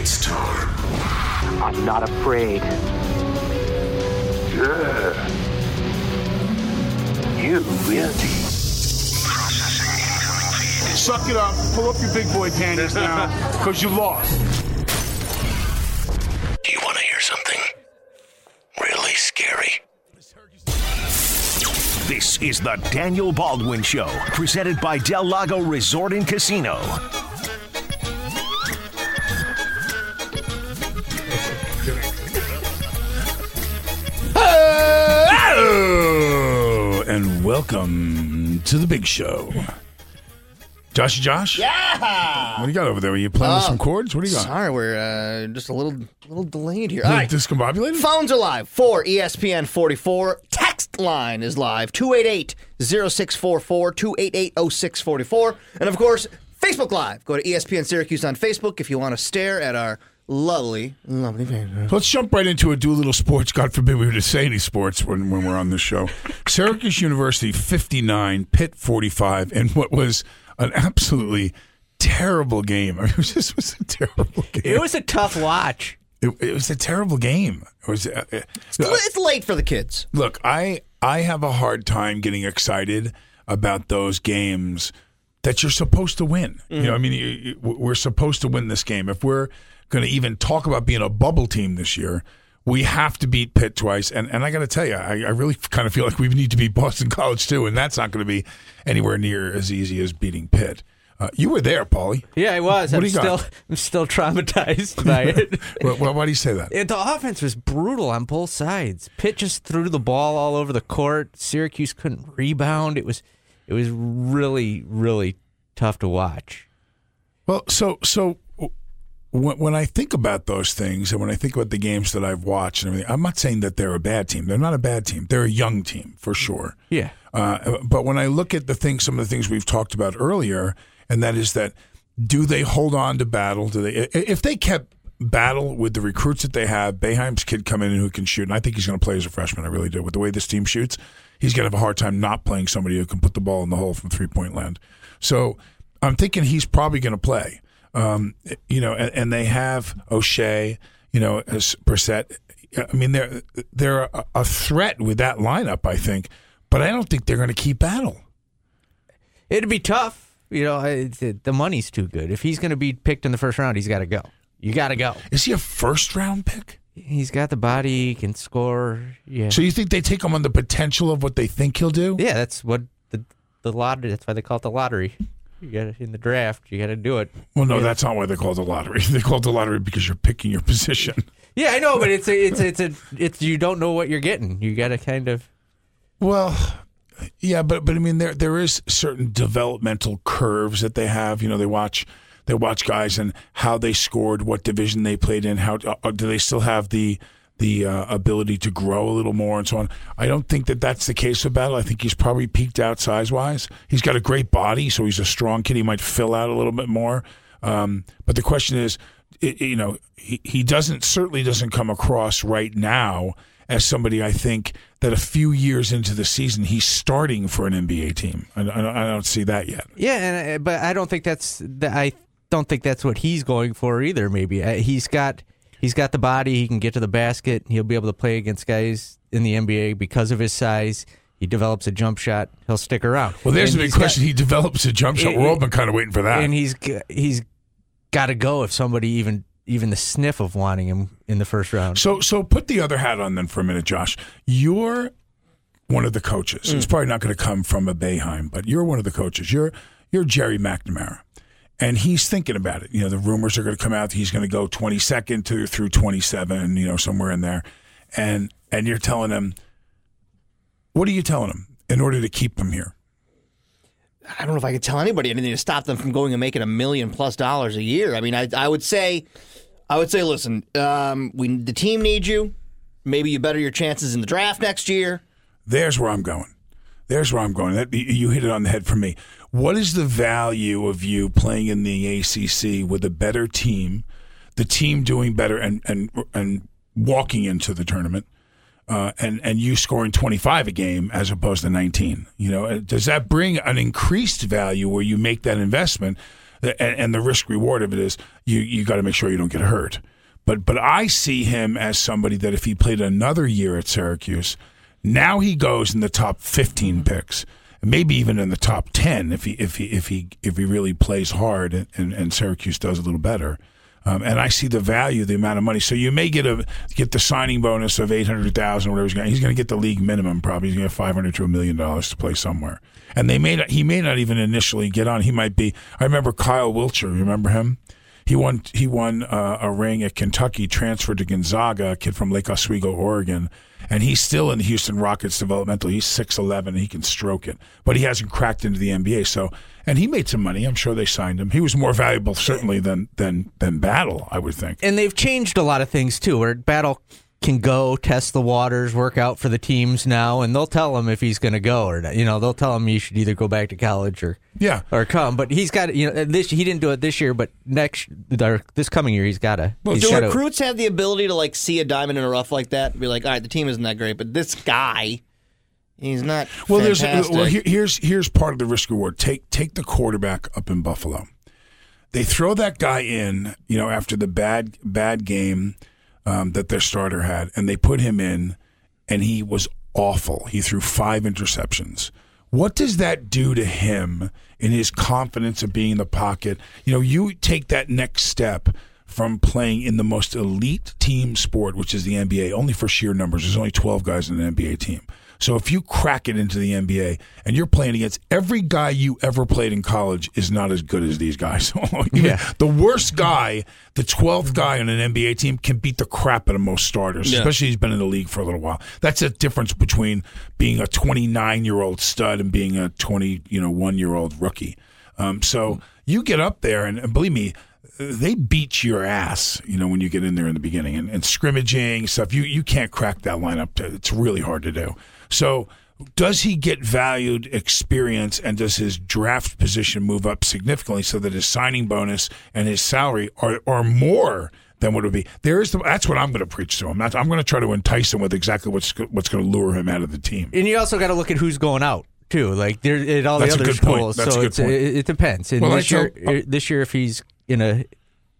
It's time. I'm not afraid. Yeah. You really. Suck it up. Pull up your big boy panties now, because you lost. Do you want to hear something really scary? This is the Daniel Baldwin Show, presented by Del Lago Resort and Casino. Welcome to the big show. Josh, Josh? Yeah. What do you got over there? Are you playing with some chords? What do you got? Sorry, we're uh, just a little little delayed here. All right. Discombobulated? Phones are live for E ESPN 44. Text line is live 288 0644 288 0644. And of course, Facebook Live. Go to ESPN Syracuse on Facebook if you want to stare at our lovely, lovely faces. Let's jump right into it. Do a little sports. God forbid we were to say any sports when, when we're on this show. Syracuse University 59, Pitt 45, and what was an absolutely terrible game. I mean, it was just was a terrible game. It was a tough watch. It, it was a terrible game. It was. Uh, uh, It's late for the kids. look, I I have a hard time getting excited about those games that you're supposed to win. You know, I mean, you- you- we're supposed to win this game. If we're going to even talk about being a bubble team this year, we have to beat Pitt twice. And and I got to tell you, I, I really kind of feel like we need to beat Boston College too, and that's not going to be anywhere near as easy as beating Pitt. Uh, you were there, Paulie. Yeah, I was. What I'm you got? still I'm still traumatized by it. Well, well, why do you say that? And the offense was brutal on both sides. Pitt just threw the ball all over the court. Syracuse couldn't rebound. It was it was really really tough to watch. Well, so so when, when I think about those things, and when I think about the games that I've watched and everything, I'm not saying that they're a bad team. They're not a bad team. They're a young team for sure. Yeah. Uh, but when I look at the things, some of the things we've talked about earlier, and that is that do they hold on to battle? Do they? If they kept battle with the recruits that they have, Boeheim's kid come in and who can shoot, and I think he's going to play as a freshman. I really do. With the way this team shoots, he's going to have a hard time not playing somebody who can put the ball in the hole from three point land. So I'm thinking he's probably going to play. Um, you know, and, and they have Oshae, you know, as Brissett. I mean, they're they're a, a threat with that lineup, I think, but I don't think they're going to keep battle. It'd be tough. You know, it, the money's too good. If he's going to be picked in the first round, he's got to go. You got to go. Is he a first round pick? He's got the body, he can score. Yeah. So you think they take him on the potential of what they think he'll do? Yeah, that's what the the lottery. That's why they call it the lottery. You got in the draft. You got to do it. Well, no, that's not why they call it the lottery. They call it the lottery because you're picking your position. Yeah, I know, but it's a, it's a, it's a it's you don't know what you're getting. You got to kind of Well, yeah, but but I mean there there is certain developmental curves that they have. You know, they watch they watch guys and how they scored, what division they played in, how uh, do they still have the the uh, ability to grow a little more and so on. I don't think that that's the case with Battle. I think he's probably peaked out size wise. He's got a great body, so he's a strong kid. He might fill out a little bit more. Um, but the question is, it, you know, he, he doesn't certainly doesn't come across right now as somebody I think that a few years into the season he's starting for an NBA team. I, I, don't- I don't see that yet. yeah, and, uh, but I don't think that's that I don't think that's what he's going for either. Maybe uh, he's got he's got the body. He can get to the basket. He'll be able to play against guys in the NBA because of his size. He develops a jump shot. He'll stick around. Well, there's And a big he's got- question. he develops a jump shot. We're all been kind of waiting for that. and he's he's got to go if somebody even even the sniff of wanting him in the first round. So so put the other hat on then for a minute, Josh. You're one of the coaches. It's mm. probably not going to come from a Boeheim, but you're one of the coaches. You're you're Gerry McNamara. And he's thinking about it. You know, the rumors are going to come out. that He's going to go 22nd to through 27, you know, somewhere in there. And and you're telling him, what are you telling him in order to keep him here? I don't know if I could tell anybody anything to stop them from going and making a million plus dollars a year. I mean, I, I would say, I would say, listen, um, we the team needs you. Maybe you better your chances in the draft next year. There's where I'm going. There's where I'm going. That you hit it on the head for me. What is the value of you playing in the ACC with a better team, the team doing better and and and walking into the tournament, uh, and and you scoring 25 a game as opposed to 19? You know, does that bring an increased value where you make that investment? and, and the risk reward of it is you you got to make sure you don't get hurt. But but I see him as somebody that if he played another year at Syracuse, now he goes in the top 15 picks, maybe even in the top 10 if he if he if he if he really plays hard and, and, and Syracuse does a little better. Um, and I see the value, the amount of money. So you may get a get the signing bonus of eight hundred thousand, whatever he's going. He's going to get the league minimum. Probably he's going to get five hundred to a million dollars to play somewhere. And they may not, he may not even initially get on. He might be. I remember Kyle Wiltjer. Remember him? He won. He won uh, a ring at Kentucky. Transferred to Gonzaga, a kid from Lake Oswego, Oregon, and he's still in the Houston Rockets developmental. He's six eleven. He can stroke it, but he hasn't cracked into the NBA. So, and he made some money. I'm sure they signed him. He was more valuable certainly than than than Battle. I would think. and they've changed a lot of things too. Where Battle can go test the waters, work out for the teams now, and they'll tell him if he's going to go or not. You know, they'll tell him you should either go back to college or Yeah. or come. But he's got you know this. He didn't do it this year, but next or this coming year he's got to. Well, he's Do gotta- recruits have the ability to like see a diamond in a rough like that and be like, all right, the team isn't that great, but this guy, he's not. Well, there's uh, well here, here's here's part of the risk reward. Take take the quarterback up in Buffalo. They throw that guy in, you know, after the bad bad game um, that their starter had, and they put him in, and he was awful. He threw five interceptions. What does that do to him in his confidence of being in the pocket? You know, you take that next step from playing in the most elite team sport, which is the NBA, only for sheer numbers. There's only 12 guys in an NBA team. So if you crack it into the NBA and you're playing against every guy you ever played in college is not as good as these guys. Yeah. The worst guy, the 12th guy on an NBA team can beat the crap out of most starters, Yeah. especially he's been in the league for a little while. That's a difference between being a 29 year old stud and being a 20, you know, one year old rookie. Um, so you get up there and, and believe me, they beat your ass, you know, when you get in there in the beginning and, and scrimmaging stuff. You you can't crack that lineup. It's really hard to do. So, does he get valued experience and does his draft position move up significantly so that his signing bonus and his salary are are more than what it would be? There is the, that's what I'm going to preach to him. I'm going to try to entice him with exactly what's what's going to lure him out of the team. and you also got to look at who's going out too. Like there at all That's the other schools. So it's. It, it depends. And Well, this year, uh, this year, if he's in a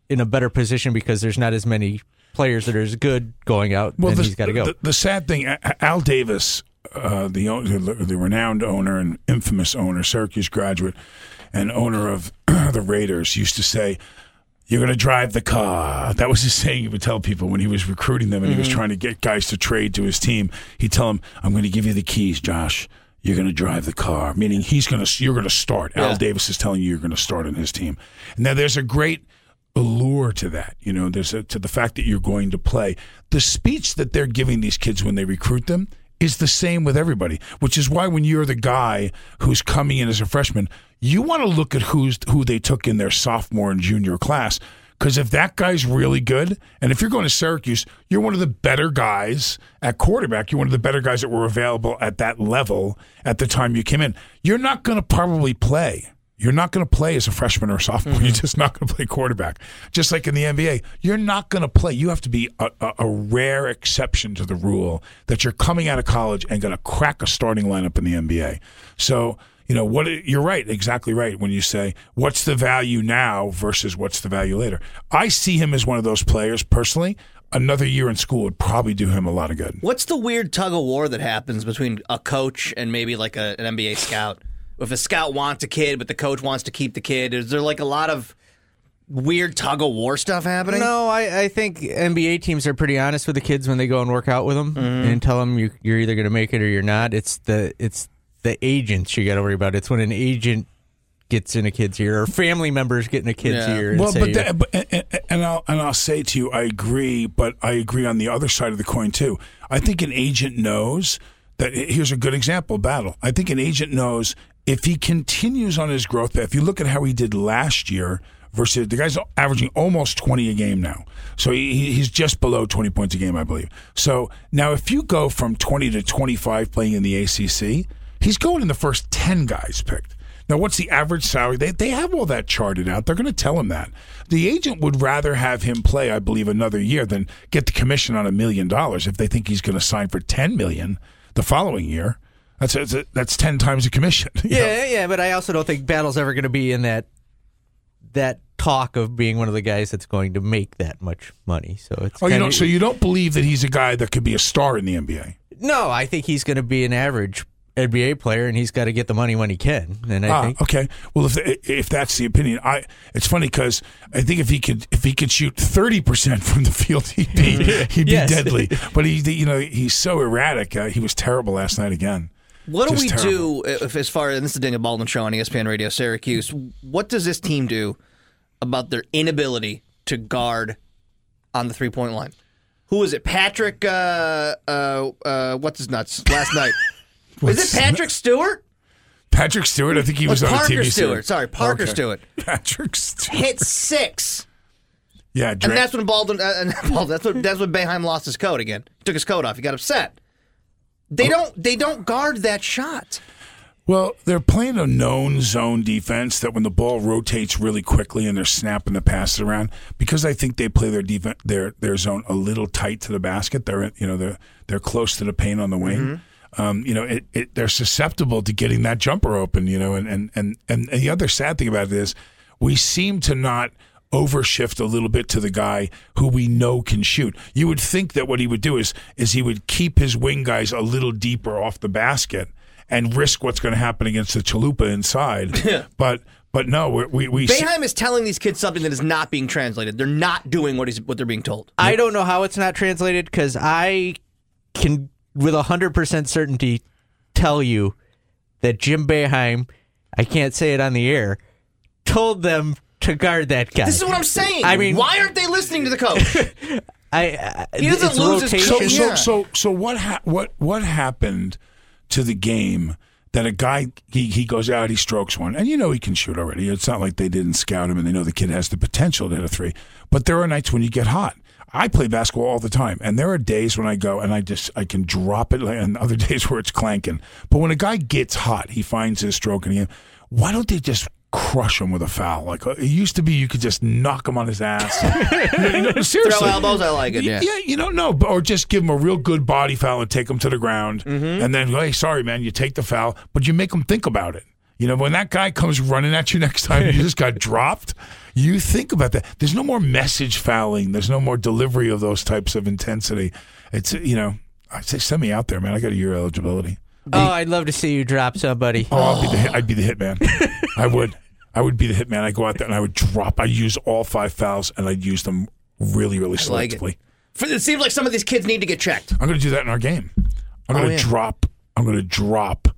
in a better position because there's not as many players that are as good going out, then the, he's got to go. The, the sad thing, Al Davis, uh, the the renowned owner and infamous owner, Syracuse graduate, and owner of the Raiders, used to say, "You're going to drive the car." That was his saying. He would tell people when he was recruiting them and he was trying to get guys to trade to his team. He'd tell them, "I'm going to give you the keys, Josh." You're going to drive the car, meaning he's going to. You're going to start. Al Davis is telling you you're going to start on his team. Now, there's a great allure to that. You know, there's a, to the fact that you're going to play. The speech that they're giving these kids when they recruit them is the same with everybody, which is why when you're the guy who's coming in as a freshman, you want to look at who's who they took in their sophomore and junior class. Because if that guy's really good, and if you're going to Syracuse, you're one of the better guys at quarterback. You're one of the better guys that were available at that level at the time you came in. You're not going to probably play. You're not going to play as a freshman or sophomore. You're mm-hmm. just not going to play quarterback. Just like in the NBA, you're not going to play. You have to be a, a, a rare exception to the rule that you're coming out of college and going to crack a starting lineup in the NBA. So, you know what? You're right, exactly right when you say what's the value now versus what's the value later. I see him as one of those players personally. Another year in school would probably do him a lot of good. What's the weird tug of war that happens between a coach and maybe like a, an NBA scout? If a scout wants a kid, but the coach wants to keep the kid, is there like a lot of weird tug of war stuff happening? No, I, I think NBA teams are pretty honest with the kids when they go and work out with them mm-hmm. and tell them you, you're either going to make it or you're not. It's the it's the agents you got to worry about. It's when an agent gets in a kid's ear or family members get in a kid's Yeah. ear. And Well, say, but, that, but and, and- and I'll and I'll say to you, I agree, but I agree on the other side of the coin too. I think an agent knows that. Here's a good example: battle. I think an agent knows if he continues on his growth path. If you look at how he did last year versus the guy's averaging almost 20 a game now. So he, he's just below 20 points a game, I believe. So now if you go from 20 to 25 playing in the ACC, he's going in the first 10 guys picked. Now, what's the average salary? They, they have all that charted out. They're going to tell him that. The agent would rather have him play, I believe, another year than get the commission on a million dollars if they think he's going to sign for 10 million the following year. That's that's, that's 10 times the commission. you know? yeah, yeah, but I also don't think Battle's ever going to be in that that talk of being one of the guys that's going to make that much money. So it's Oh, you don't. So you don't believe that he's a guy that could be a star in the NBA? no, I think he's going to be an average NBA player, and he's got to get the money when he can. And I Ah, think okay. Well, if if that's the opinion, I it's funny because I think if he could if he could shoot thirty percent from the field, he'd be he'd be Yes. deadly. But he, you know, he's so erratic. Uh, he was terrible last night again. What do Just we terrible. do if, as far as this is the Daniel Baldwin show on ESPN Radio Syracuse? What does this team do about their inability to guard on the three point line? Who is it? Patrick? Uh, uh, uh, what's his nuts? Last night. is it Patrick Stewart? Patrick Stewart. I think he was Oh, on a Parker TV Stewart. series. Sorry, Parker Okay. Stewart. Patrick Stewart. Hit six, Yeah, and that's when Baldwin. Uh, and Baldwin that's what that's when Boeheim lost his coat again. He took his coat off. He got upset. They Oh. don't. They don't guard that shot. Well, they're playing a known zone defense that when the ball rotates really quickly and they're snapping the passes around, because I think they play their defense their their zone a little tight to the basket. They're you know they're they're close to the paint on the wing. Um, you know, it, it, they're susceptible to getting that jumper open. You know, and and and and the other sad thing about it is we seem to not overshift a little bit to the guy who we know can shoot. You would think that what he would do is is he would keep his wing guys a little deeper off the basket and risk what's going to happen against the chalupa inside. but but no, we we, we see- Boeheim is telling these kids something that is not being translated. They're not doing what he's what they're being told. I don't know how it's not translated because I can, with hundred percent certainty, tell you that Jim Boeheim, I can't say it on the air, told them to guard that guy. This is what I'm saying. I mean- why aren't they listening to the coach? I, I He doesn't it's lose his rotation. so so Yeah. so so what ha- what what happened to the game that a guy he, he goes out he strokes one and you know he can shoot already it's not like they didn't scout him and they know the kid has the potential to hit a three but there are nights when you get hot I play basketball all the time and there are days when I go and I just I can drop it and other days where it's clanking but when a guy gets hot he finds his stroke and he why don't they just crush him with a foul like uh, it used to be you could just knock him on his ass You know, seriously Throw elbows, I like it. Yeah. yeah, you don't know, or just give him a real good body foul and take him to the ground, Mm-hmm. and then hey, sorry, man, you take the foul, but you make him think about it. You know, when that guy comes running at you next time, you just got dropped. You think about that. There's no more message fouling. There's no more delivery of those types of intensity. It's you know, I say send me out there, man. I got a year eligibility. Oh, I'd love to see you drop somebody. Oh, I'll be the hit, I'd be the hitman. I would. I would be the hitman. I go out there and I would drop. I use all five fouls and I'd use them really, really like it. For- It seems like some of these kids need to get checked. I'm going to do that in our game. I'm going to oh, yeah. drop. I'm going to drop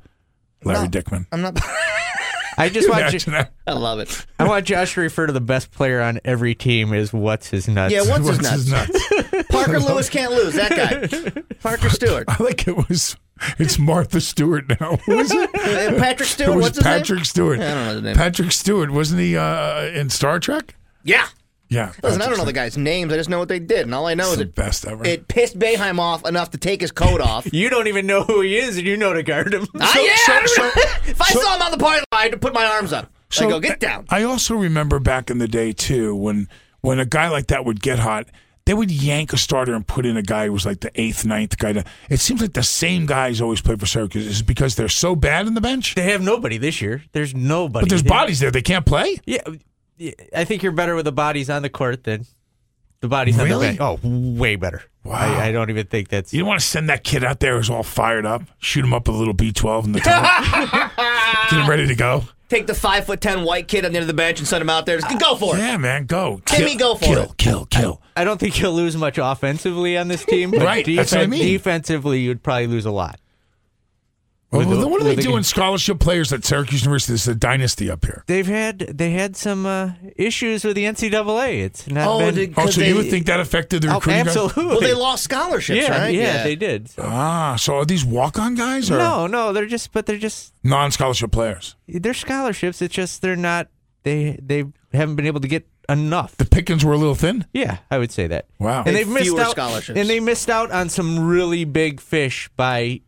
Larry No. Dickman. I'm not. I just want Imagine you. I love it. I want Josh to refer to the best player on every team as what's his nuts. Yeah, what's, What's his nuts? nuts? Parker Lewis can't lose. That guy, Parker Stewart, I like it was. It's Martha Stewart now. Who is it? Uh, Patrick It Stewart. was What's his Patrick name? Stewart. I don't know the name. Patrick Stewart wasn't he uh, in Star Trek? Yeah. Yeah. Listen, I don't know the guys' names. I just know what they did, and all I know It's is the it, best ever. it pissed Boeheim off enough to take his coat off. You don't even know who he is, and you know to guard him. Ah, yeah. so- I so- if I so- saw him on the party line, I'd put my arms up. I go, get down. I also remember back in the day too when when a guy like that would get hot, they would yank a starter and put in a guy who was like the eighth, ninth guy. To, it seems like the same guys always play for Syracuse. Is it because they're so bad in the bench? They have nobody this year. There's nobody. But there's They- bodies there. They can't play. Yeah, I think you're better with the bodies on the court than the bodies on the bench. Oh, way better. Wow. I, I don't even think that's. You don't want to send that kid out there who's all fired up, shoot him up with a little B12 in the top, get him ready to go. Take the five foot ten white kid on the end of the bench and send him out there. Just go for it. Yeah, man, go. Timmy, Kill- go for kill, it. Kill, kill, kill. I don't think you'll lose much offensively on this team. But Right, that's what I mean. Defensively, you'd probably lose a lot. Well, the- what are they with the- doing? Scholarship players at Syracuse University. This is a dynasty up here. They've had they had some uh, issues with the NCAA. It's not Oh, been. did- Oh, 'Cause so you would think that affected the Oh, recruiting? guys? absolutely. Well, they lost scholarships, yeah, right? yeah, they did. So- Ah, so are these walk-on guys or No, no, they're just, but they're just non-scholarship players? they're scholarships. It's just they're not. They they haven't been able to get enough. The pickings were a little thin. Yeah, I would say that. Wow. and they've missed Fewer out. scholarships. And they missed out on some really big fish by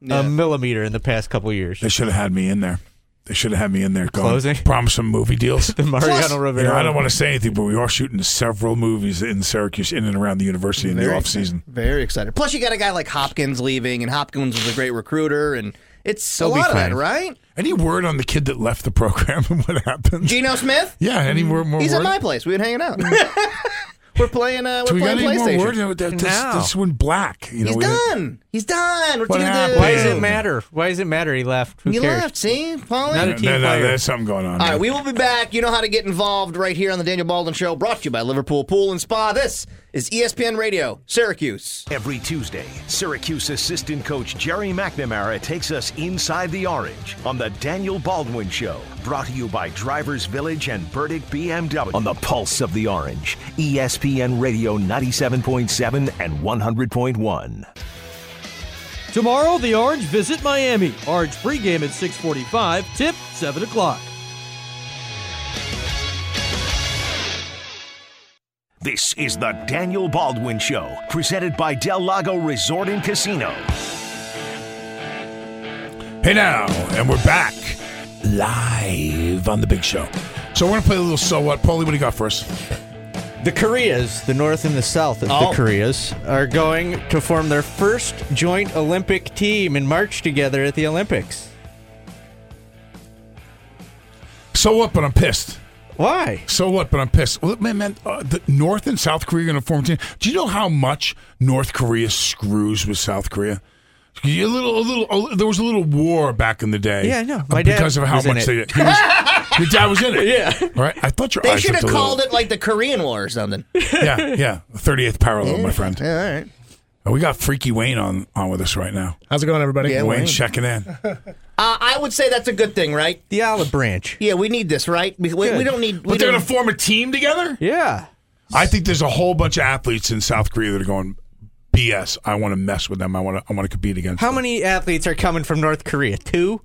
Yeah. a millimeter in the past couple years. They should have had me in there. They should have had me in there. Going, Closing? Promise some movie deals. The Mariano Plus- You Rivera. know, I don't want to say anything, but we are shooting several movies in Syracuse, in and around the university in the Very off season. excited. Very excited. Plus, you got a guy like Hopkins leaving, and Hopkins was a great recruiter, and It's They'll a lot of that, right? Any word on the kid that left the program and what happened? Geno Smith? yeah, any more, more He's word? at my place. We've been hanging out. we're playing. Uh, we're we got playing any more PlayStation. word? No, that- This, No. this went black. You know, He's we had- done. He's done. What's What he gonna happened? do? Why does it matter? Why does it matter? He left. Who You cares? left. See, Paulie. Not a No, team no, player. there's something going on. All there. right, we will be back. You know how to get involved right here on the Daniel Baldwin Show, brought to you by Liverpool Pool and Spa. This is ESPN Radio, Syracuse. Every Tuesday, Syracuse assistant coach Gerry McNamara takes us inside the orange on the Daniel Baldwin Show. Brought to you by Drivers Village and Burdick BMW on the pulse of the orange. ESPN Radio 97.7 and 100.1. Tomorrow, the Orange visit Miami. Orange pregame at 645, tip 7 o'clock. This is the Daniel Baldwin Show, presented by Del Lago Resort and Casino. Hey now, and we're back live on the big show. So we're gonna play a little so what. Paulie, what do you got for us? The Koreas, the North and the South of Oh. the Koreas, are going to form their first joint Olympic team and march together at the Olympics. So what? But I'm pissed. Why? So what? But I'm pissed. Well, man, man uh, the North and South Korea are going to form a team. Do you know how much North Korea screws with South Korea? A little, a little. a- there was a little war back in the day. Yeah, I know. uh, My dad because of how was in much it. they did. He was, your dad was in it. Yeah. All right. I thought your They eyes should have called little, it like the Korean War or something. Yeah, yeah. Thirty eighth parallel, my friend. Yeah, all right. Oh, we got Freaky Wayne on on with us right now. How's it going, everybody? Yeah, Wayne Wayne. checking in. Uh, I would say that's a good thing, right? The olive branch. Yeah, we need this, right? We, we, we don't need. We But they're going to form a team together. Yeah. I think there's a whole bunch of athletes in South Korea that are going BS. I want to mess with them. I want to. I want to compete against. How them. many athletes are coming from North Korea? Two?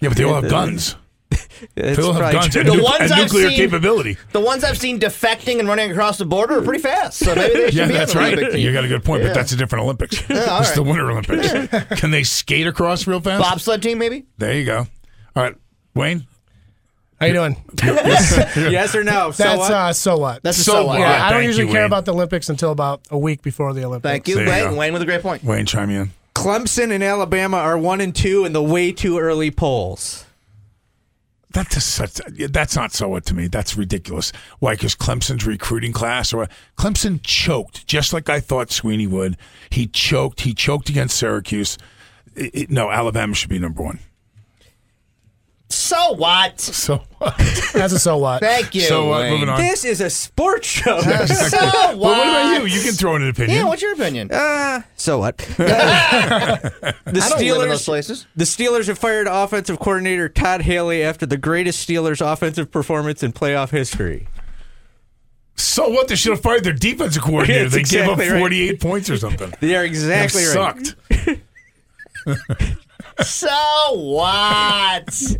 Yeah, but they all have guns. It's They have probably guns and, The nu- ones and I've nuclear seen- capability. the ones I've seen defecting and running across the border are pretty fast. So maybe they should Yeah, be that's right. Olympic team. You got a good point, Yeah. but that's a different Olympics. all It's the. Winter Olympics. Can they skate across real fast? bobsled team, maybe. There you go. All right, Wayne. How you doing? yes or no? So That's what? uh, so what? That's a So so what. what? yeah, Yeah, I don't usually you, care Wayne. about the Olympics until about a week before the Olympics. Thank you, There Wayne. go. Wayne with a great point. Wayne, chime in. Clemson and Alabama are one and two in the way too early polls. That's such. That's not so what to me. That's ridiculous. Why? Because Clemson's recruiting class, or? Clemson choked, just like I thought Swinney would. He choked. He choked against Syracuse. It- it- no, Alabama should be number one. So what? So what? That's a so what. Thank you. So what? Wayne. Moving on. This is a sports show. So what? Well, what about you? You can throw in an opinion. Yeah, what's your opinion? Uh, so what? the I don't live in those Steelers. places. The Steelers have fired offensive coordinator Todd Haley after the greatest Steelers offensive performance in playoff history. So what? They should have fired their defensive coordinator. That's they gave exactly up right. 48 points or something. They are exactly That right. sucked. So what?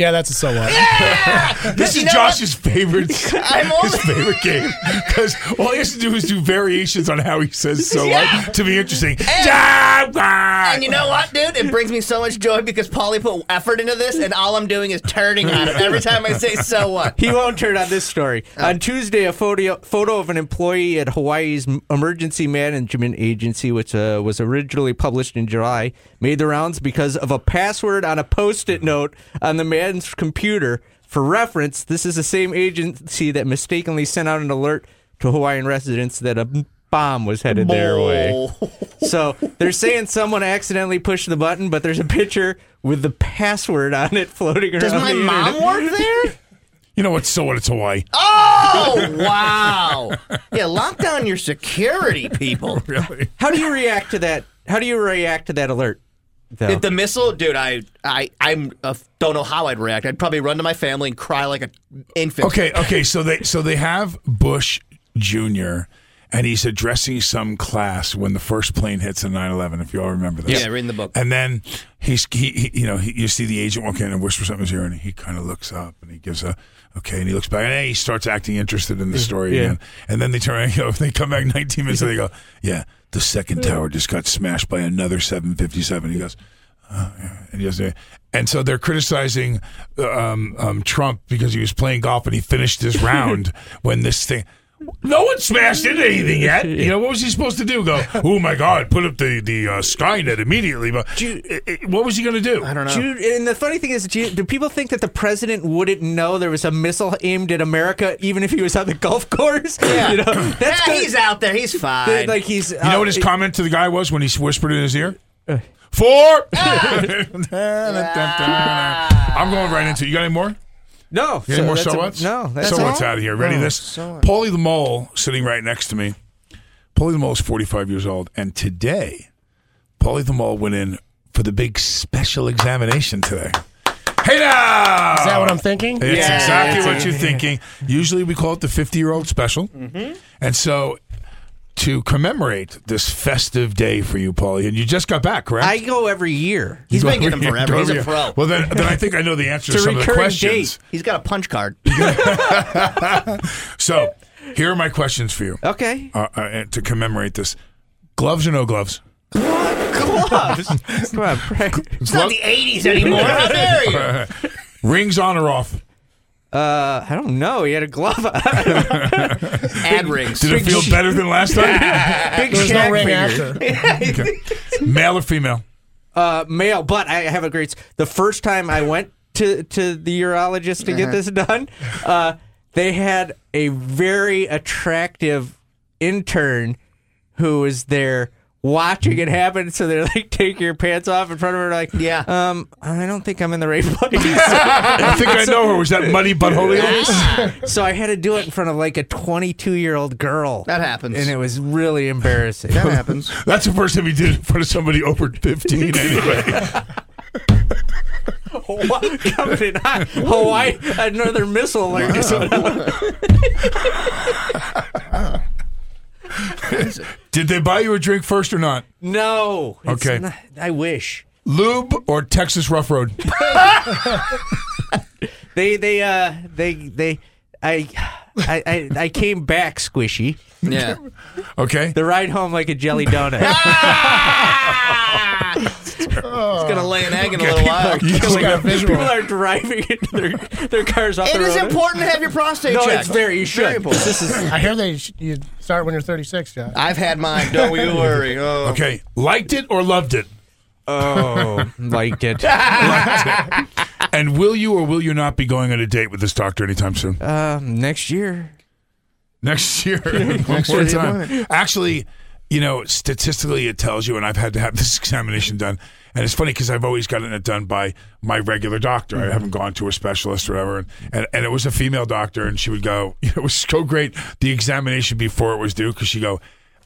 Yeah, that's a so what. This You is know Josh's favorite, I'm his favorite game because all he has to do is do variations on how he says so Yeah. what to be interesting. And you know what, dude? It brings me so much joy because Paulie put effort into this, and all I'm doing is turning on it every time I say "so what." He won't turn on this story. Oh. On Tuesday, a photo photo of an employee at Hawaii's Emergency Management Agency, which uh, was originally published in July, made the rounds because of a password on a post-it note on the man's computer. For reference, this is the same agency that mistakenly sent out an alert to Hawaiian residents that a bomb was headed their way. So they're saying someone accidentally pushed the button, but there's a picture with the password on it floating around. Does my the mom internet. work there? You know what? So what? It's Hawaii. Oh wow! Yeah, lock down your security, people. Really? How do you react to that? How do you react to that alert? Though? If the missile, dude, I, I, I'm uh, don't know how I'd react. I'd probably run to my family and cry like an infant. Okay, okay. So they so they have Bush Jr. and he's addressing some class when the first plane hits in 9/11. If you all remember this. Yeah, reading the book. And then he's he, he you know he, you see the agent walk in and whisper something's here, and he kind of looks up and he gives a okay, and he looks back and he starts acting interested in the story Yeah. again. And then they turn around, and go, they come back 19 minutes and they go, yeah, the second tower just got smashed by another 757. He goes. "Oh, yeah." And, he goes, "Yeah." and so they're criticizing um, um, Trump because he was playing golf and he finished his round when this thing. No one smashed into anything yet. You know what was he supposed to do? Go, oh my God! Put up the the uh, Skynet immediately. But i- i- what was he going to do? I don't know. Do you- and the funny thing is, do, you- do people think that the president wouldn't know there was a missile aimed at America, even if he was on the golf course? Yeah. you know, that's yeah, good. he's out there. He's fine. like he's. You know what his uh, comment to the guy was when he whispered in his ear? Four. I'm going right into. You got any more? No, You got any more that's so a- what's? No, that's so all? what's out of here. Ready? Oh, this. so? Paulie the mole sitting right next to me. Paulie the mole is 45 years old, and today, Paulie the mole went in for the big special examination today. Hey now! Is that what I'm thinking? It's Yeah. exactly what you're thinking. Usually we call it the 50 year old special. Mm-hmm. And so to commemorate this festive day for you, Paulie, and you just got back, correct? I go every year. He's been getting them forever. He's a pro. Well, then, then I think I know the answer to some of the questions. date. He's got a punch card. So here are my questions for you Okay. uh, uh, to commemorate this. Gloves or no gloves? Gloves. Come on. It's not the 80s anymore. How dare you? Rings on or off? Uh, I don't know. He had a glove. Ad rings. Did it feel better than last time? Big There's no ring figure. after. Male or female? Uh, male, but I have a great. The first time I went to to the urologist to get this done, uh, they had a very attractive intern who was there watching it happen. So they're like, take your pants off in front of her, like, Yeah. um, I don't think I'm in the right place. I think I know her. Was that Muddy Butthole? so I had to do it in front of like a 22 year old girl. That happens. and it was really embarrassing. that happens. That's the first time he did it in front of somebody over 15 anyway. Hawaii, coming in hot. Hawaii, another missile alert. Did they buy you a drink first or not? No. Okay. not- I wish. Lube or Texas Rough Road? They they uh they they I I I, I came back squishy. Yeah. Okay. The ride home like a jelly donut. It's going to lay an egg in a little while. You just got People are driving into their their cars off It the road. is important to have your prostate No, checked. it's very. You should. important. This is I hear they sh- you start when you're 36, John. I've had mine. Don't you worry. Oh. Okay. Liked it or loved it? oh liked it. And will you or will you not be going on a date with this doctor anytime soon? Um, next year. Next year. One more time. Actually, you know, statistically, it tells you, and I've had to have this examination done. And it's funny because I've always gotten it done by my regular doctor. I haven't gone to a specialist or whatever. And, and, and it was a female doctor, and she would go, it was so great, the examination before it was due, because she'd go,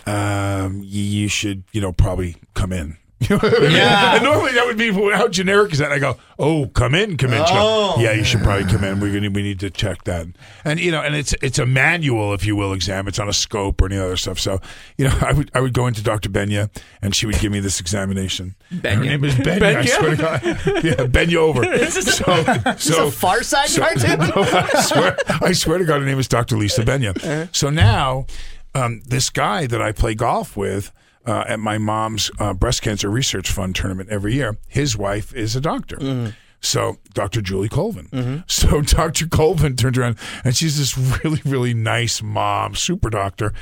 um, you should, you know, probably come in. Yeah. and normally that would be how generic is that? I go, oh, come in, come in. She Oh. yeah, you should probably come in. We're gonna we need to check that. And you know, and it's it's a manual, if you will, exam. It's on a scope or any other stuff. So you know, I would I would go into Dr. Benya, and she would give me this examination. Benya. Her name is Benya. I swear to God, yeah, Benya over. so so a Far Side cartoon? I swear, I swear to God, her name is Dr. Lisa Benya. So now, um, this guy that I play golf with uh, at my mom's uh, breast cancer research fund tournament every year, his wife is a doctor. So Dr. Julie Colvin. So Dr. Colvin turned around and she's this really, really nice mom, super doctor.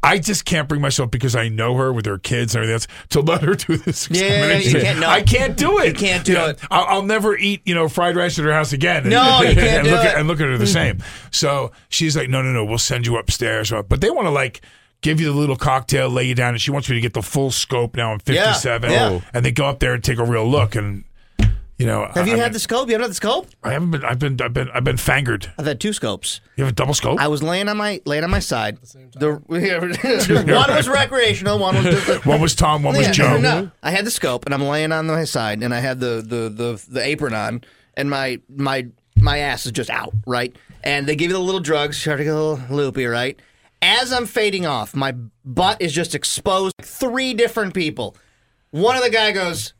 I just can't bring myself because I know her with her kids and everything else to let her do this Yeah, examination. you can't- no. I can't do it. You can't do it. I'll, I'll never eat, you know, fried rice at her house again. and- No, you can't and do look it. At, and look at her the same. So she's like, no, no, no, we'll send you upstairs. But they want to like give you the little cocktail, lay you down, and she wants you to get the full scope now in 57. yeah. And they go up there and take a real look. And, you know, Have you I, had the scope? You haven't had the scope? I haven't been, I've been, I've been, I've been fingered. I've had two scopes. You have a double scope? I was laying on my laying on my side. The one was recreational, one was just one was Tom, one was Yeah, Joe. No, I had the scope, and I'm laying on my side, and I had the the the, the apron on, and my my my ass is just out, right? And they give you the little drugs, try to get a little loopy, right? As I'm fading off, my butt is just exposed. Like Three different people. One of the guy goes,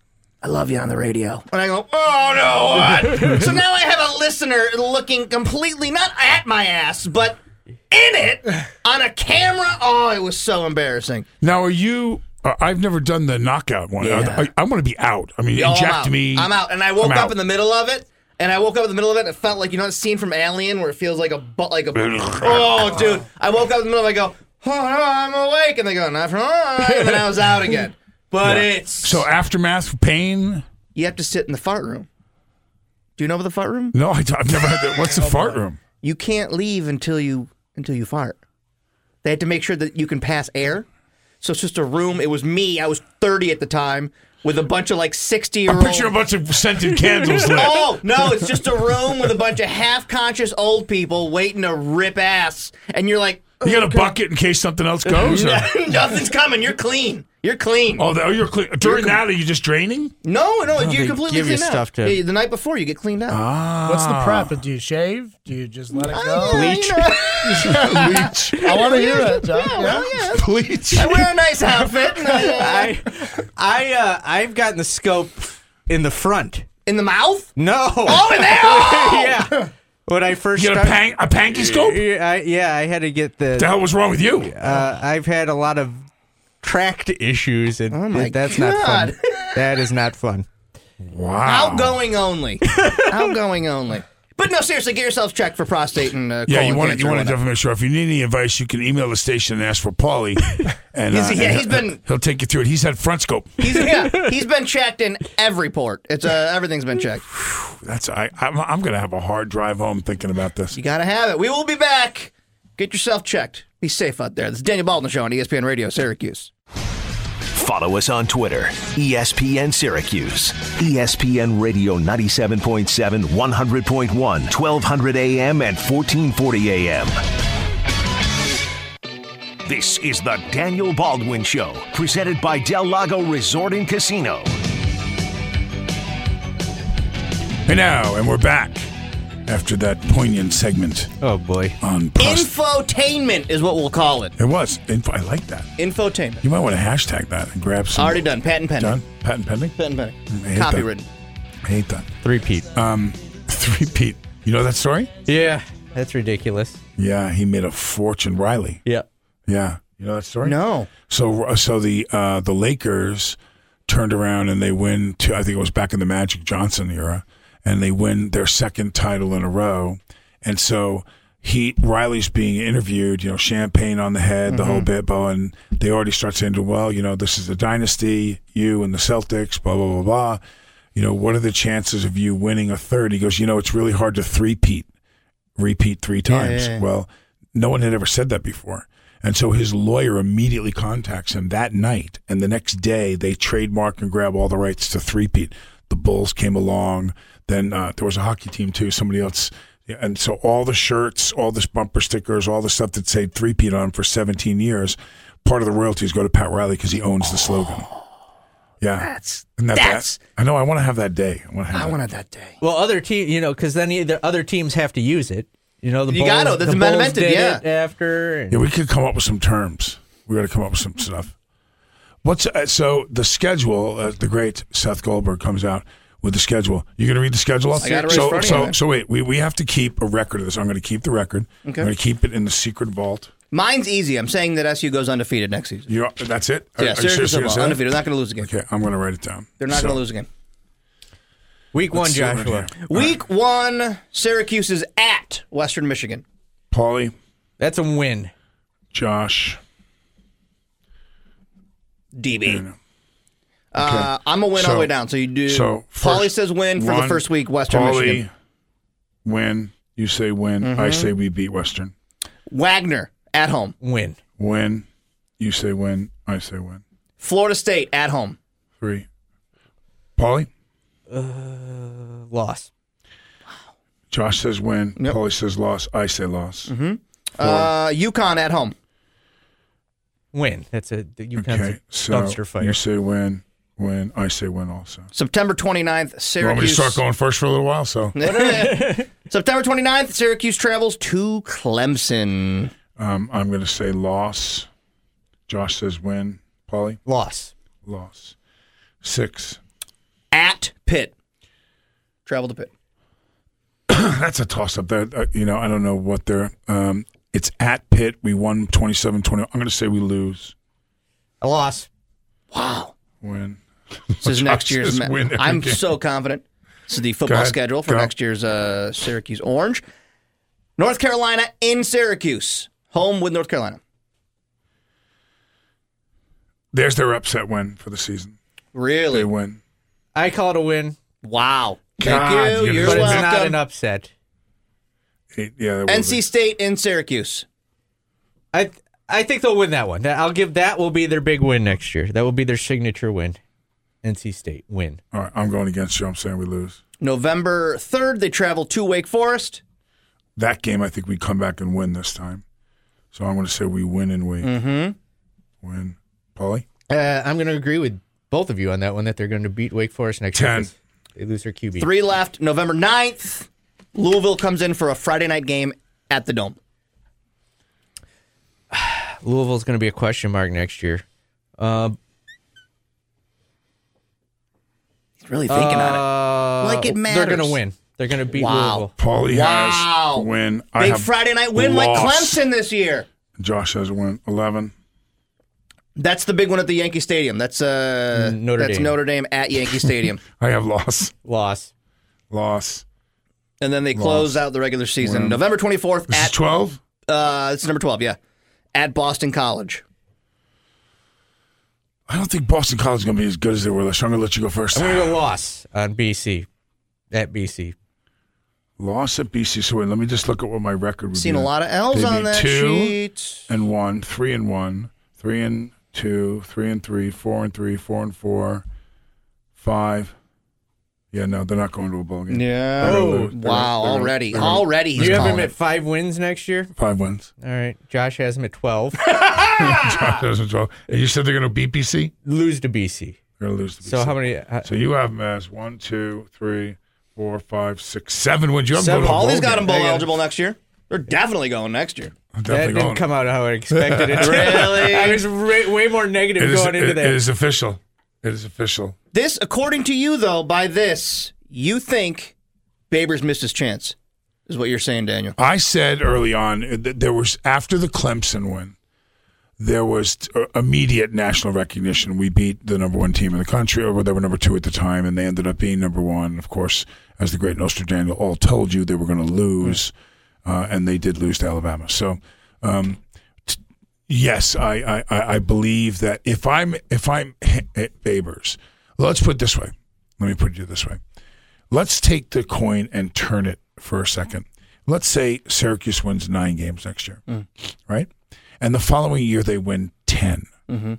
"I love you on the radio," and I go, "Oh no!" What? so now I have a listener looking completely not at my ass, but in it on a camera. Oh, it was so embarrassing. Now, are you? Uh, I've never done the knockout one. Yeah. I, I, want to be out. I mean, Oh, I'm inject out. me. I'm out. And I woke I'm up out. in the middle of it. And I woke up in the middle of it. and It felt like you know that scene from Alien where it feels like a butt, like a oh, dude. I woke up in the middle. of it, I go, oh, I'm awake, and they go, not from, and then I was out again. But it's So aftermath pain. you have to sit in the fart room. Do you know about the fart room? No, I, have never had that. What's the oh, fart room? You can't leave until you until you fart. They had to make sure that you can pass air. So it's just a room. It was me. I was 30 at the time with a bunch of like 60 year I old. picture a bunch of scented candles lit. Oh no! It's just a room with a bunch of half-conscious old people waiting to rip ass, and you're like, You got a oh, bucket in case something else goes? Or? nothing's coming. You're clean. You're clean. Oh, that- you're clean. During that, are you just draining? no, no, you're they completely give you clean out. stuff to- Yeah, the night before, you get cleaned out. Ah. What's the prep? Do you shave? Do you just let it go? Bleach. Bleach. I want to hear that, John. Yeah, well, yeah. Bleach. I wear a nice outfit. and I, uh, I, I, uh, I've gotten the scope in the front. in the mouth. No. Oh, in there. Oh! yeah. When I first You got a, started, pan- a panky scope? Yeah, I, yeah, I had to get the. the hell was wrong with you? Uh, I've had a lot of tract issues, and Oh my that's not fun. That is not fun. Wow. Outgoing only. Outgoing only. But no, seriously, get yourself checked for prostate and uh, Yeah, you want to you want to definitely make sure. If you need any advice, you can email the station and ask for Paulie, and, uh, yeah, and he's he'll- been- he'll take you through it. He's had front scope. He's, yeah, he's been checked in every port. It's uh, everything's been checked. That's I. I'm, I'm going to have a hard drive home thinking about this. You gotta have it. We will be back. Get yourself checked. Be safe out there. This is Daniel Baldwin Show on ESPN Radio, Syracuse. Follow us on Twitter, ESPN Syracuse. ESPN Radio 97.7, 100.1, 1200 AM, and 1440 AM. This is the Daniel Baldwin Show, presented by Del Lago Resort and Casino. And now, and we're back after that poignant segment Oh boy. on prost- Infotainment is what we'll call it. It was. Info- I like that. Infotainment. You might want to hashtag that and grab some. Already done. Patent pending. Done. Patent pending. Patent pending. I hate that. Copywritten. I hate that. Three-peat. Three-peat. You know that story? yeah, that's ridiculous. Yeah, he made a fortune. Riley. Yeah. Yeah. You know that story? No. So uh, so the uh, the Lakers turned around and they win. Two, I think it was back in the Magic Johnson era, and they win their second title in a row. And so he Riley's being interviewed. You know, champagne on the head, the whole mm-hmm. bit, Bo, and they already start saying, "Well, you know, this is a dynasty. You and the Celtics, blah blah blah blah." You know, what are the chances of you winning a third? He goes, "You know, it's really hard to three-peat, repeat three times." yeah, yeah. Well, no one had ever said that before. And so his lawyer immediately contacts him that night. And the next day, they trademark and grab all the rights to three-peat. The Bulls came along. Then uh, there was a hockey team, too, somebody else. Yeah, And so all the shirts, all this bumper stickers, all the stuff that said three-peat on 'em for 17 years, part of the royalties go to Pat Riley because he owns the slogan. Yeah. That's Isn't that that's. bad? I know. I want to have that day. I want to have I that. wanted that day. Well, other team, you know, because then either other teams have to use it. You know, the You Bulls, gotta, that's the been Bulls invented, did yeah. it after. and- Yeah, we could come up with some terms. We got to come up with some stuff. What's uh, so the schedule? Uh, the great Seth Goldberg comes out with the schedule. you're going to read the schedule? I got it right so, front so, you, so wait. We, we have to keep a record of this. I'm going to keep the record. Okay. I'm going to keep it in the secret vault. Mine's easy. I'm saying that SU goes undefeated next season. You that's it. Are- yeah, are you Syracuse seriously gonna football, that? undefeated. They're not going to lose again. Okay, I'm going to write it down. They're not So, going to lose again. Week one, let's see Joshua. here. Week one, Syracuse is at Western Michigan. Paulie, That's a win. Josh. DB. Uh, I'm a win all the way down. So you do. So Paulie says win for the first week. Western Paulie, Michigan. Mm-hmm. win. You say win. I say we beat Western. Wagner at home. Win. Win. You say win. I say win. Florida State at home. Three. Paulie? Loss. Josh says win. Yep. Paulie says loss. I say loss. Uh, UConn at home. Win. That's a the UConn's Okay. a So dumpster fire. you say win. Win. I say when also. September 29th, You want me to start going first for a little while? So September 29th, Syracuse travels to Clemson. um, I'm going to say loss. Josh says win. Paulie? Loss. Loss. Six. At Pitt. Travel to Pitt. That's a toss up. There, uh, you know, I don't know what they're. Um, it's at Pitt. We won 27-20. I'm going to say we lose. A loss. Wow. Win. This is next year's. ma- win every I'm game. so confident. This is the football schedule for Go. next year's uh, Syracuse Orange. North Carolina in Syracuse, home with North Carolina. There's their upset win for the season. Really? They win. I call it a win, Wow. Thank God, you. you're You're but gonna- it's not an upset. Eight- Yeah, NC be. State in Syracuse. I I think they'll win that one. I'll give that will be their big win next year. That will be their signature win. NC State win. All right, I'm going against you. I'm saying we lose. November 3rd, they travel to Wake Forest. That game, I think we come back and win this time. So I'm going to say we win and we mm-hmm. win. Paulie? Uh, I'm going to agree with both of you on that one that they're going to beat Wake Forest next year. Ten. 'cause They lose their QB. Three left. November 9th, Louisville comes in for a Friday night game at the Dome. Louisville's going to be a question mark next year. Uh, He's really thinking on uh, Like it matters. They're going to win. They're going to beat Wow. Louisville. Paulie Wow. has win. it. I Big have Friday night win like lost. Clemson this year. Josh has a win. 11. That's the big one at the Yankee Stadium. That's uh, Mm, Notre that's Dame. Notre Dame at Yankee Stadium. I have loss. Loss. Loss. and then they close Lost. out the regular season. Win. November 24th This is at 12? uh, it's number 12, yeah. At Boston College. I don't think Boston College is going to be as good as they were last year. I'm going to let you go first. I'm going to go loss on BC. At BC. Loss at BC. So wait, let me just look at what my record would be. Seen be. a lot of L's They on beat that two sheet. and one, three and one, three and two, three and three, four and three, four and four, five. Yeah, no, they're not going to a bowl game. Yeah. They're gonna Oh, lose. They're gonna- wow. they're gonna- already. they're gonna- already he's Do you have calling him it. at five wins next year? Five wins. All right. Josh has him at 12. Draw. And you said they're going to beat BC? lose to BC. They're going to lose to BC. So how many? Uh, So you have them as one, two, three, four, five, six, seven wins. You have Seven. them going to a Paulie's got them bowl eligible next year. They're definitely going next year. That didn't going. come out how I expected it. Really? I was re- way more negative It is, going into it- that. it is official. It is official. This, according to you, though, by this, you think Babers missed his chance, is what you're saying, Daniel. I said early on that there was after the Clemson win, there was uh, immediate national recognition. We beat the number one team in the country, or they were number two at the time, and they ended up being number one. Of course, as the great Nostra Daniel all told you, they were going to lose, uh, and they did lose to Alabama. So, um, t- yes, I, I, I believe that if I'm if I'm at Babers, let's put it this way. Let me put it this way. Let's take the coin and turn it for a second. Let's say Syracuse wins nine games next year, right? And the following year they win 10 mm-hmm.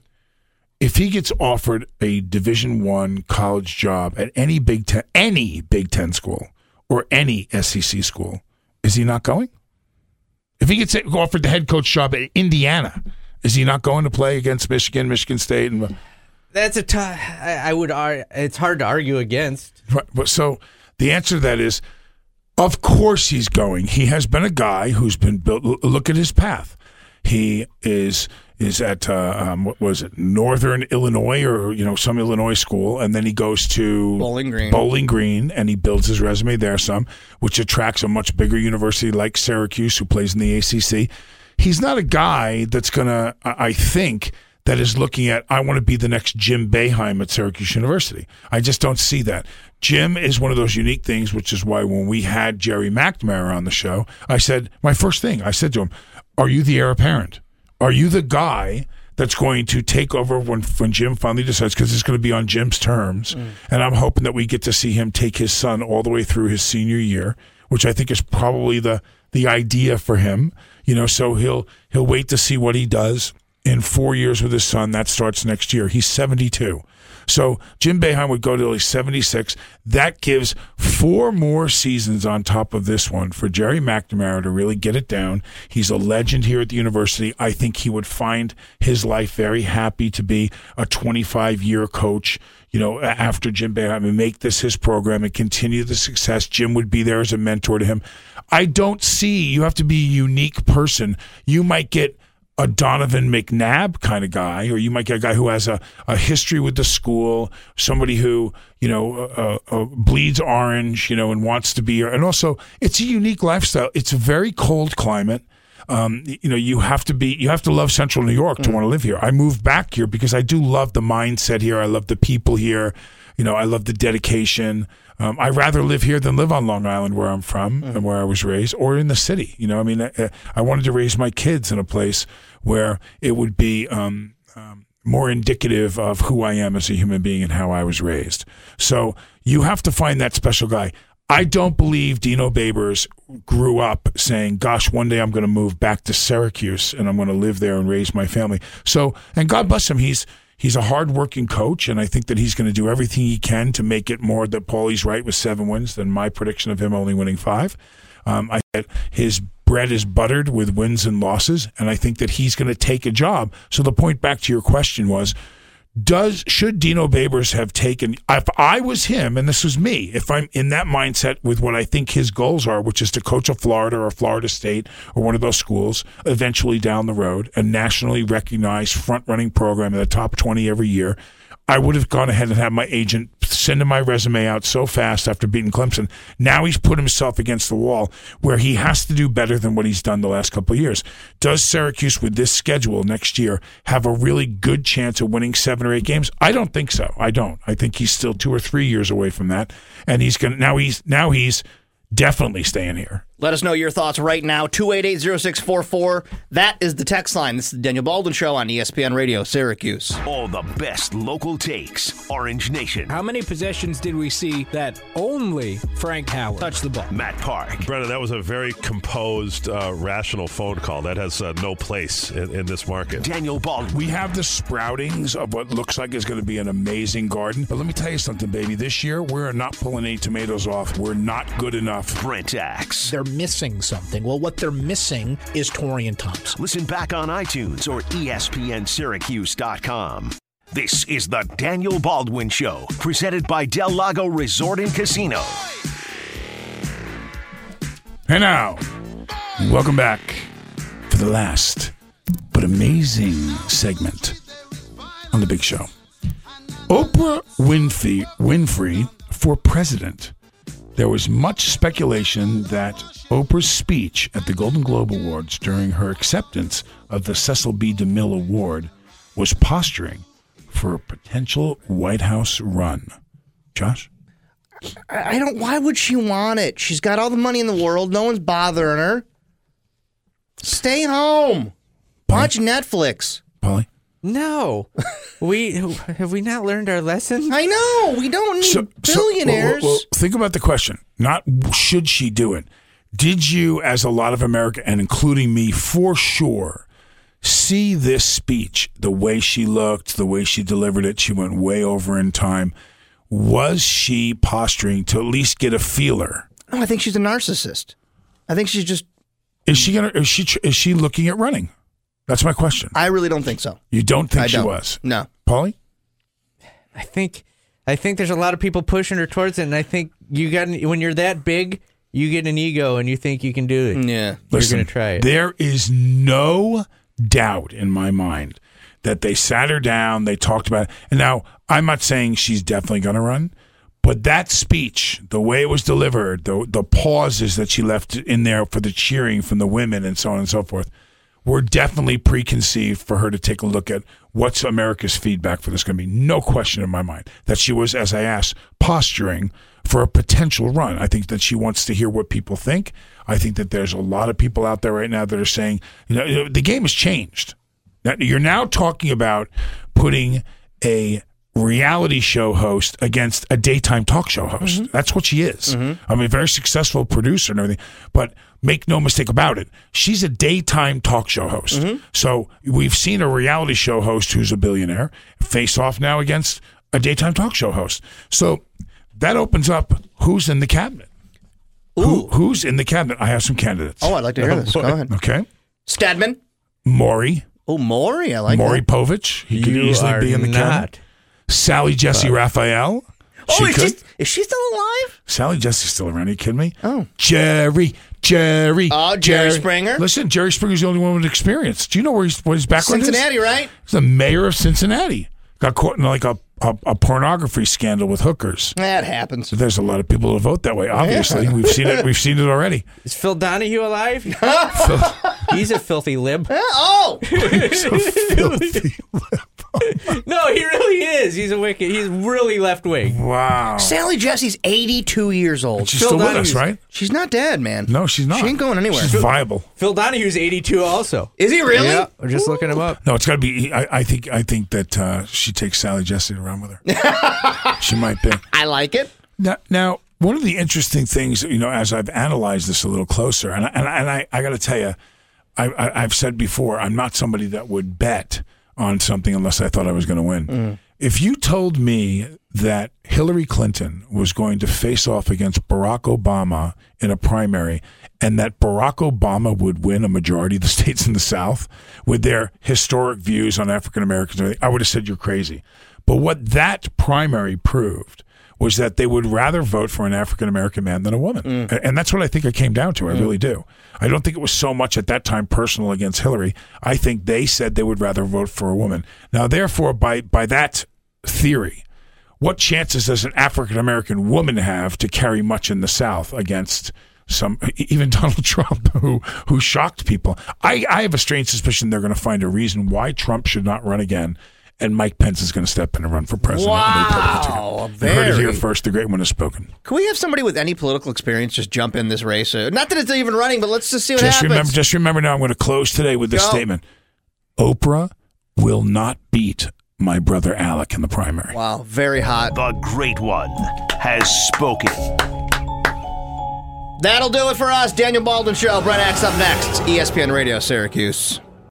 If he gets offered a Division One college job at any Big Ten, any Big Ten school or any SEC school, is he not going? If he gets offered the head coach job at Indiana, is he not going to play against Michigan, Michigan State, and uh, That's a tough. I, I would. ar- It's hard to argue against. Right. But so the answer to that is, of course he's going. He has been a guy who's been built. Look at his path. He is is at uh, um, what was it, Northern Illinois or you know some Illinois school, and then he goes to Bowling Green. Bowling Green, and he builds his resume there some, which attracts a much bigger university like Syracuse, who plays in the ACC. He's not a guy that's gonna, I I think, that is looking at I want to be the next Jim Boeheim at Syracuse University. I just don't see that. Jim is one of those unique things, which is why when we had Gerry McNamara on the show, I said my first thing I said to him, "Are you the heir apparent? Are you the guy?" That's going to take over when when Jim finally decides because it's going to be on Jim's terms, mm. and I'm hoping that we get to see him take his son all the way through his senior year, which I think is probably the the idea for him. You know, so he'll he'll wait to see what he does in four years with his son. That starts next year. He's 72. So Jim Boeheim would go till he's 76. That gives four more seasons on top of this one for Gerry McNamara to really get it down. He's a legend here at the university. I think he would find his life very happy to be a 25 year coach. You know, after Jim Boeheim and make this his program and continue the success. Jim would be there as a mentor to him. I don't see you have to be a unique person. You might get a Donovan McNabb kind of guy, or you might get a guy who has a, a history with the school, somebody who you know uh, uh, bleeds orange, you know, and wants to be. And also, it's a unique lifestyle. It's a very cold climate. um, you know, you have to be, you have to love Central New York to want to live here. I moved back here because I do love the mindset here. I love the people here. You know, I love the dedication. Um, I rather live here than live on Long Island, where I'm from and where I was raised, or in the city. You know, I mean, I, I wanted to raise my kids in a place where it would be. Um, um, more indicative of who I am as a human being and how I was raised. So you have to find that special guy. I don't believe Dino Babers grew up saying, "Gosh, one day I'm going to move back to Syracuse and I'm going to live there and raise my family." So, and God bless him, he's he's a hardworking coach, and I think that he's going to do everything he can to make it more. That Paulie's right with seven wins than my prediction of him only winning five. Um, I his bread is buttered with wins and losses, and I think that he's going to take a job. So the point back to your question was, does should Dino Babers have taken if I was him and this was me, if I'm in that mindset with what I think his goals are, which is to coach a Florida or Florida State or one of those schools eventually down the road, a nationally recognized front running program in the top 20 every year. I would have gone ahead and had my agent send my resume out so fast after beating Clemson. Now he's put himself against the wall where he has to do better than what he's done the last couple of years. Does Syracuse, with this schedule next year, have a really good chance of winning seven or eight games? I don't think so. I don't. I think he's still two or three years away from that, and he's gonna now he's now he's definitely staying here. Let us know your thoughts right now. 288-0644. That is the text line. This is the Daniel Baldwin Show on ESPN Radio, Syracuse. All the best local takes. Orange Nation. How many possessions did we see that only Frank Howard touched the ball? Matt Park. Brennan, that was a very composed, uh, rational phone call. That has uh, no place in, in this market. Daniel Baldwin. We have the sproutings of what looks like is going to be an amazing garden. But let me tell you something, baby. This year, we're not pulling any tomatoes off. We're not good enough. Brent Axe. They're missing something. Well, what they're missing is Taurean Thompson. Listen back on iTunes or ESPNSyracuse.com. This is the Daniel Baldwin Show, presented by Del Lago Resort and Casino. And now, welcome back for the last but amazing segment on the big show. Oprah Winfrey, Winfrey for president. There was much speculation that Oprah's speech at the Golden Globe Awards during her acceptance of the Cecil B. DeMille Award was posturing for a potential White House run. Josh? I don't. Why would she want it? She's got all the money in the world. No one's bothering her. Stay home. Watch Netflix. Paulie? No, we have we not learned our lesson. I know. We don't need billionaires. well, well, think about the question. Not should she do it. Did you, as a lot of America, and including me, for sure, see this speech? The way she looked, the way she delivered it, she went way over in time. Was she posturing to at least get a feeler? no, I think she's a narcissist. I think she's just. Is she gonna? Is she? Is she looking at running? That's my question. I really don't think so. You don't think I she don't. was, No. Paulie? I think I think there's a lot of people pushing her towards it, and I think you got when you're that big, you get an ego and you think you can do it. Yeah. You're gonna try it. There is no doubt in my mind that they sat her down, they talked about it. And now I'm not saying she's definitely going to run, but that speech, the way it was delivered, the the pauses that she left in there for the cheering from the women and so on and so forth, were definitely preconceived for her to take a look at what's America's feedback for this going to be. No question in my mind that she was, as I asked, posturing for a potential run. I think that she wants to hear what people think. I think that there's a lot of people out there right now that are saying, you know, the game has changed. You're now talking about putting a reality show host against a daytime talk show host. Mm-hmm. That's what she is. Mm-hmm. I mean, a very successful producer and everything, but make no mistake about it, she's a daytime talk show host. Mm-hmm. So we've seen a reality show host who's a billionaire face off now against a daytime talk show host. So that opens up who's in the cabinet. Who, who's in the cabinet? I have some candidates. Oh, I'd like to hear this. Go ahead. Okay. Stedman. Maury. Oh, Maury. I like Maury that. Povich. He could You easily are be in the cabinet. Sally Jessy Raphael. Oh, she is could. she, is she still alive? Sally Jessy's still around. Are you kidding me? Oh. Jerry, Jerry. Oh, Jerry Springer? Listen, Jerry Springer's the only one with experience. Do you know where he's, what his background Cincinnati, is? Cincinnati, right? He's the mayor of Cincinnati. Got caught in like a, a, a pornography scandal with hookers. That happens. There's a lot of people who vote that way. Obviously, we've seen it. We've seen it already. Is Phil Donahue alive? Phil, He's a filthy lib. oh, he's a filthy lib. No, he really is. He's a wicked. He's really left wing. Wow. Sally Jessy's 82 years old. She's still with us, right? She's not dead, man. No, she's not. She ain't going anywhere. She's viable. Phil Donahue's 82 also. Is he really? Yeah, we're just looking him up. No, it's got to be. I, I think. I think that uh, she takes Sally Jessy around with her. she might be. I like it. Now, now, one of the interesting things, you know, as I've analyzed this a little closer, and I, and I, and I, I got to tell you, I, I, I've said before, I'm not somebody that would bet on something unless I thought I was going to win. Mm. If you told me that Hillary Clinton was going to face off against Barack Obama in a primary and that Barack Obama would win a majority of the states in the South with their historic views on African Americans, I would have said you're crazy. But what that primary proved was that they would rather vote for an African American man than a woman. Mm. A- And that's what I think it came down to. I mm. really do. I don't think it was so much at that time personal against Hillary. I think they said they would rather vote for a woman. Now, therefore, by, by that theory, what chances does an African American woman have to carry much in the South against some even Donald Trump who who shocked people? I, I have a strange suspicion they're going to find a reason why Trump should not run again. And Mike Pence is going to step in and run for president. on Wow, ticket. You heard it here first. The great one has spoken. Can we have somebody with any political experience just jump in this race? Uh, Not that it's even running, but let's just see what Just happens. remember, just remember. Now I'm going to close today with this Go. statement: Oprah will not beat my brother Alec in the primary. wow, very hot. The great one has spoken. That'll do it for us. Daniel Baldwin Show. Brent Axe up next. ESPN Radio Syracuse.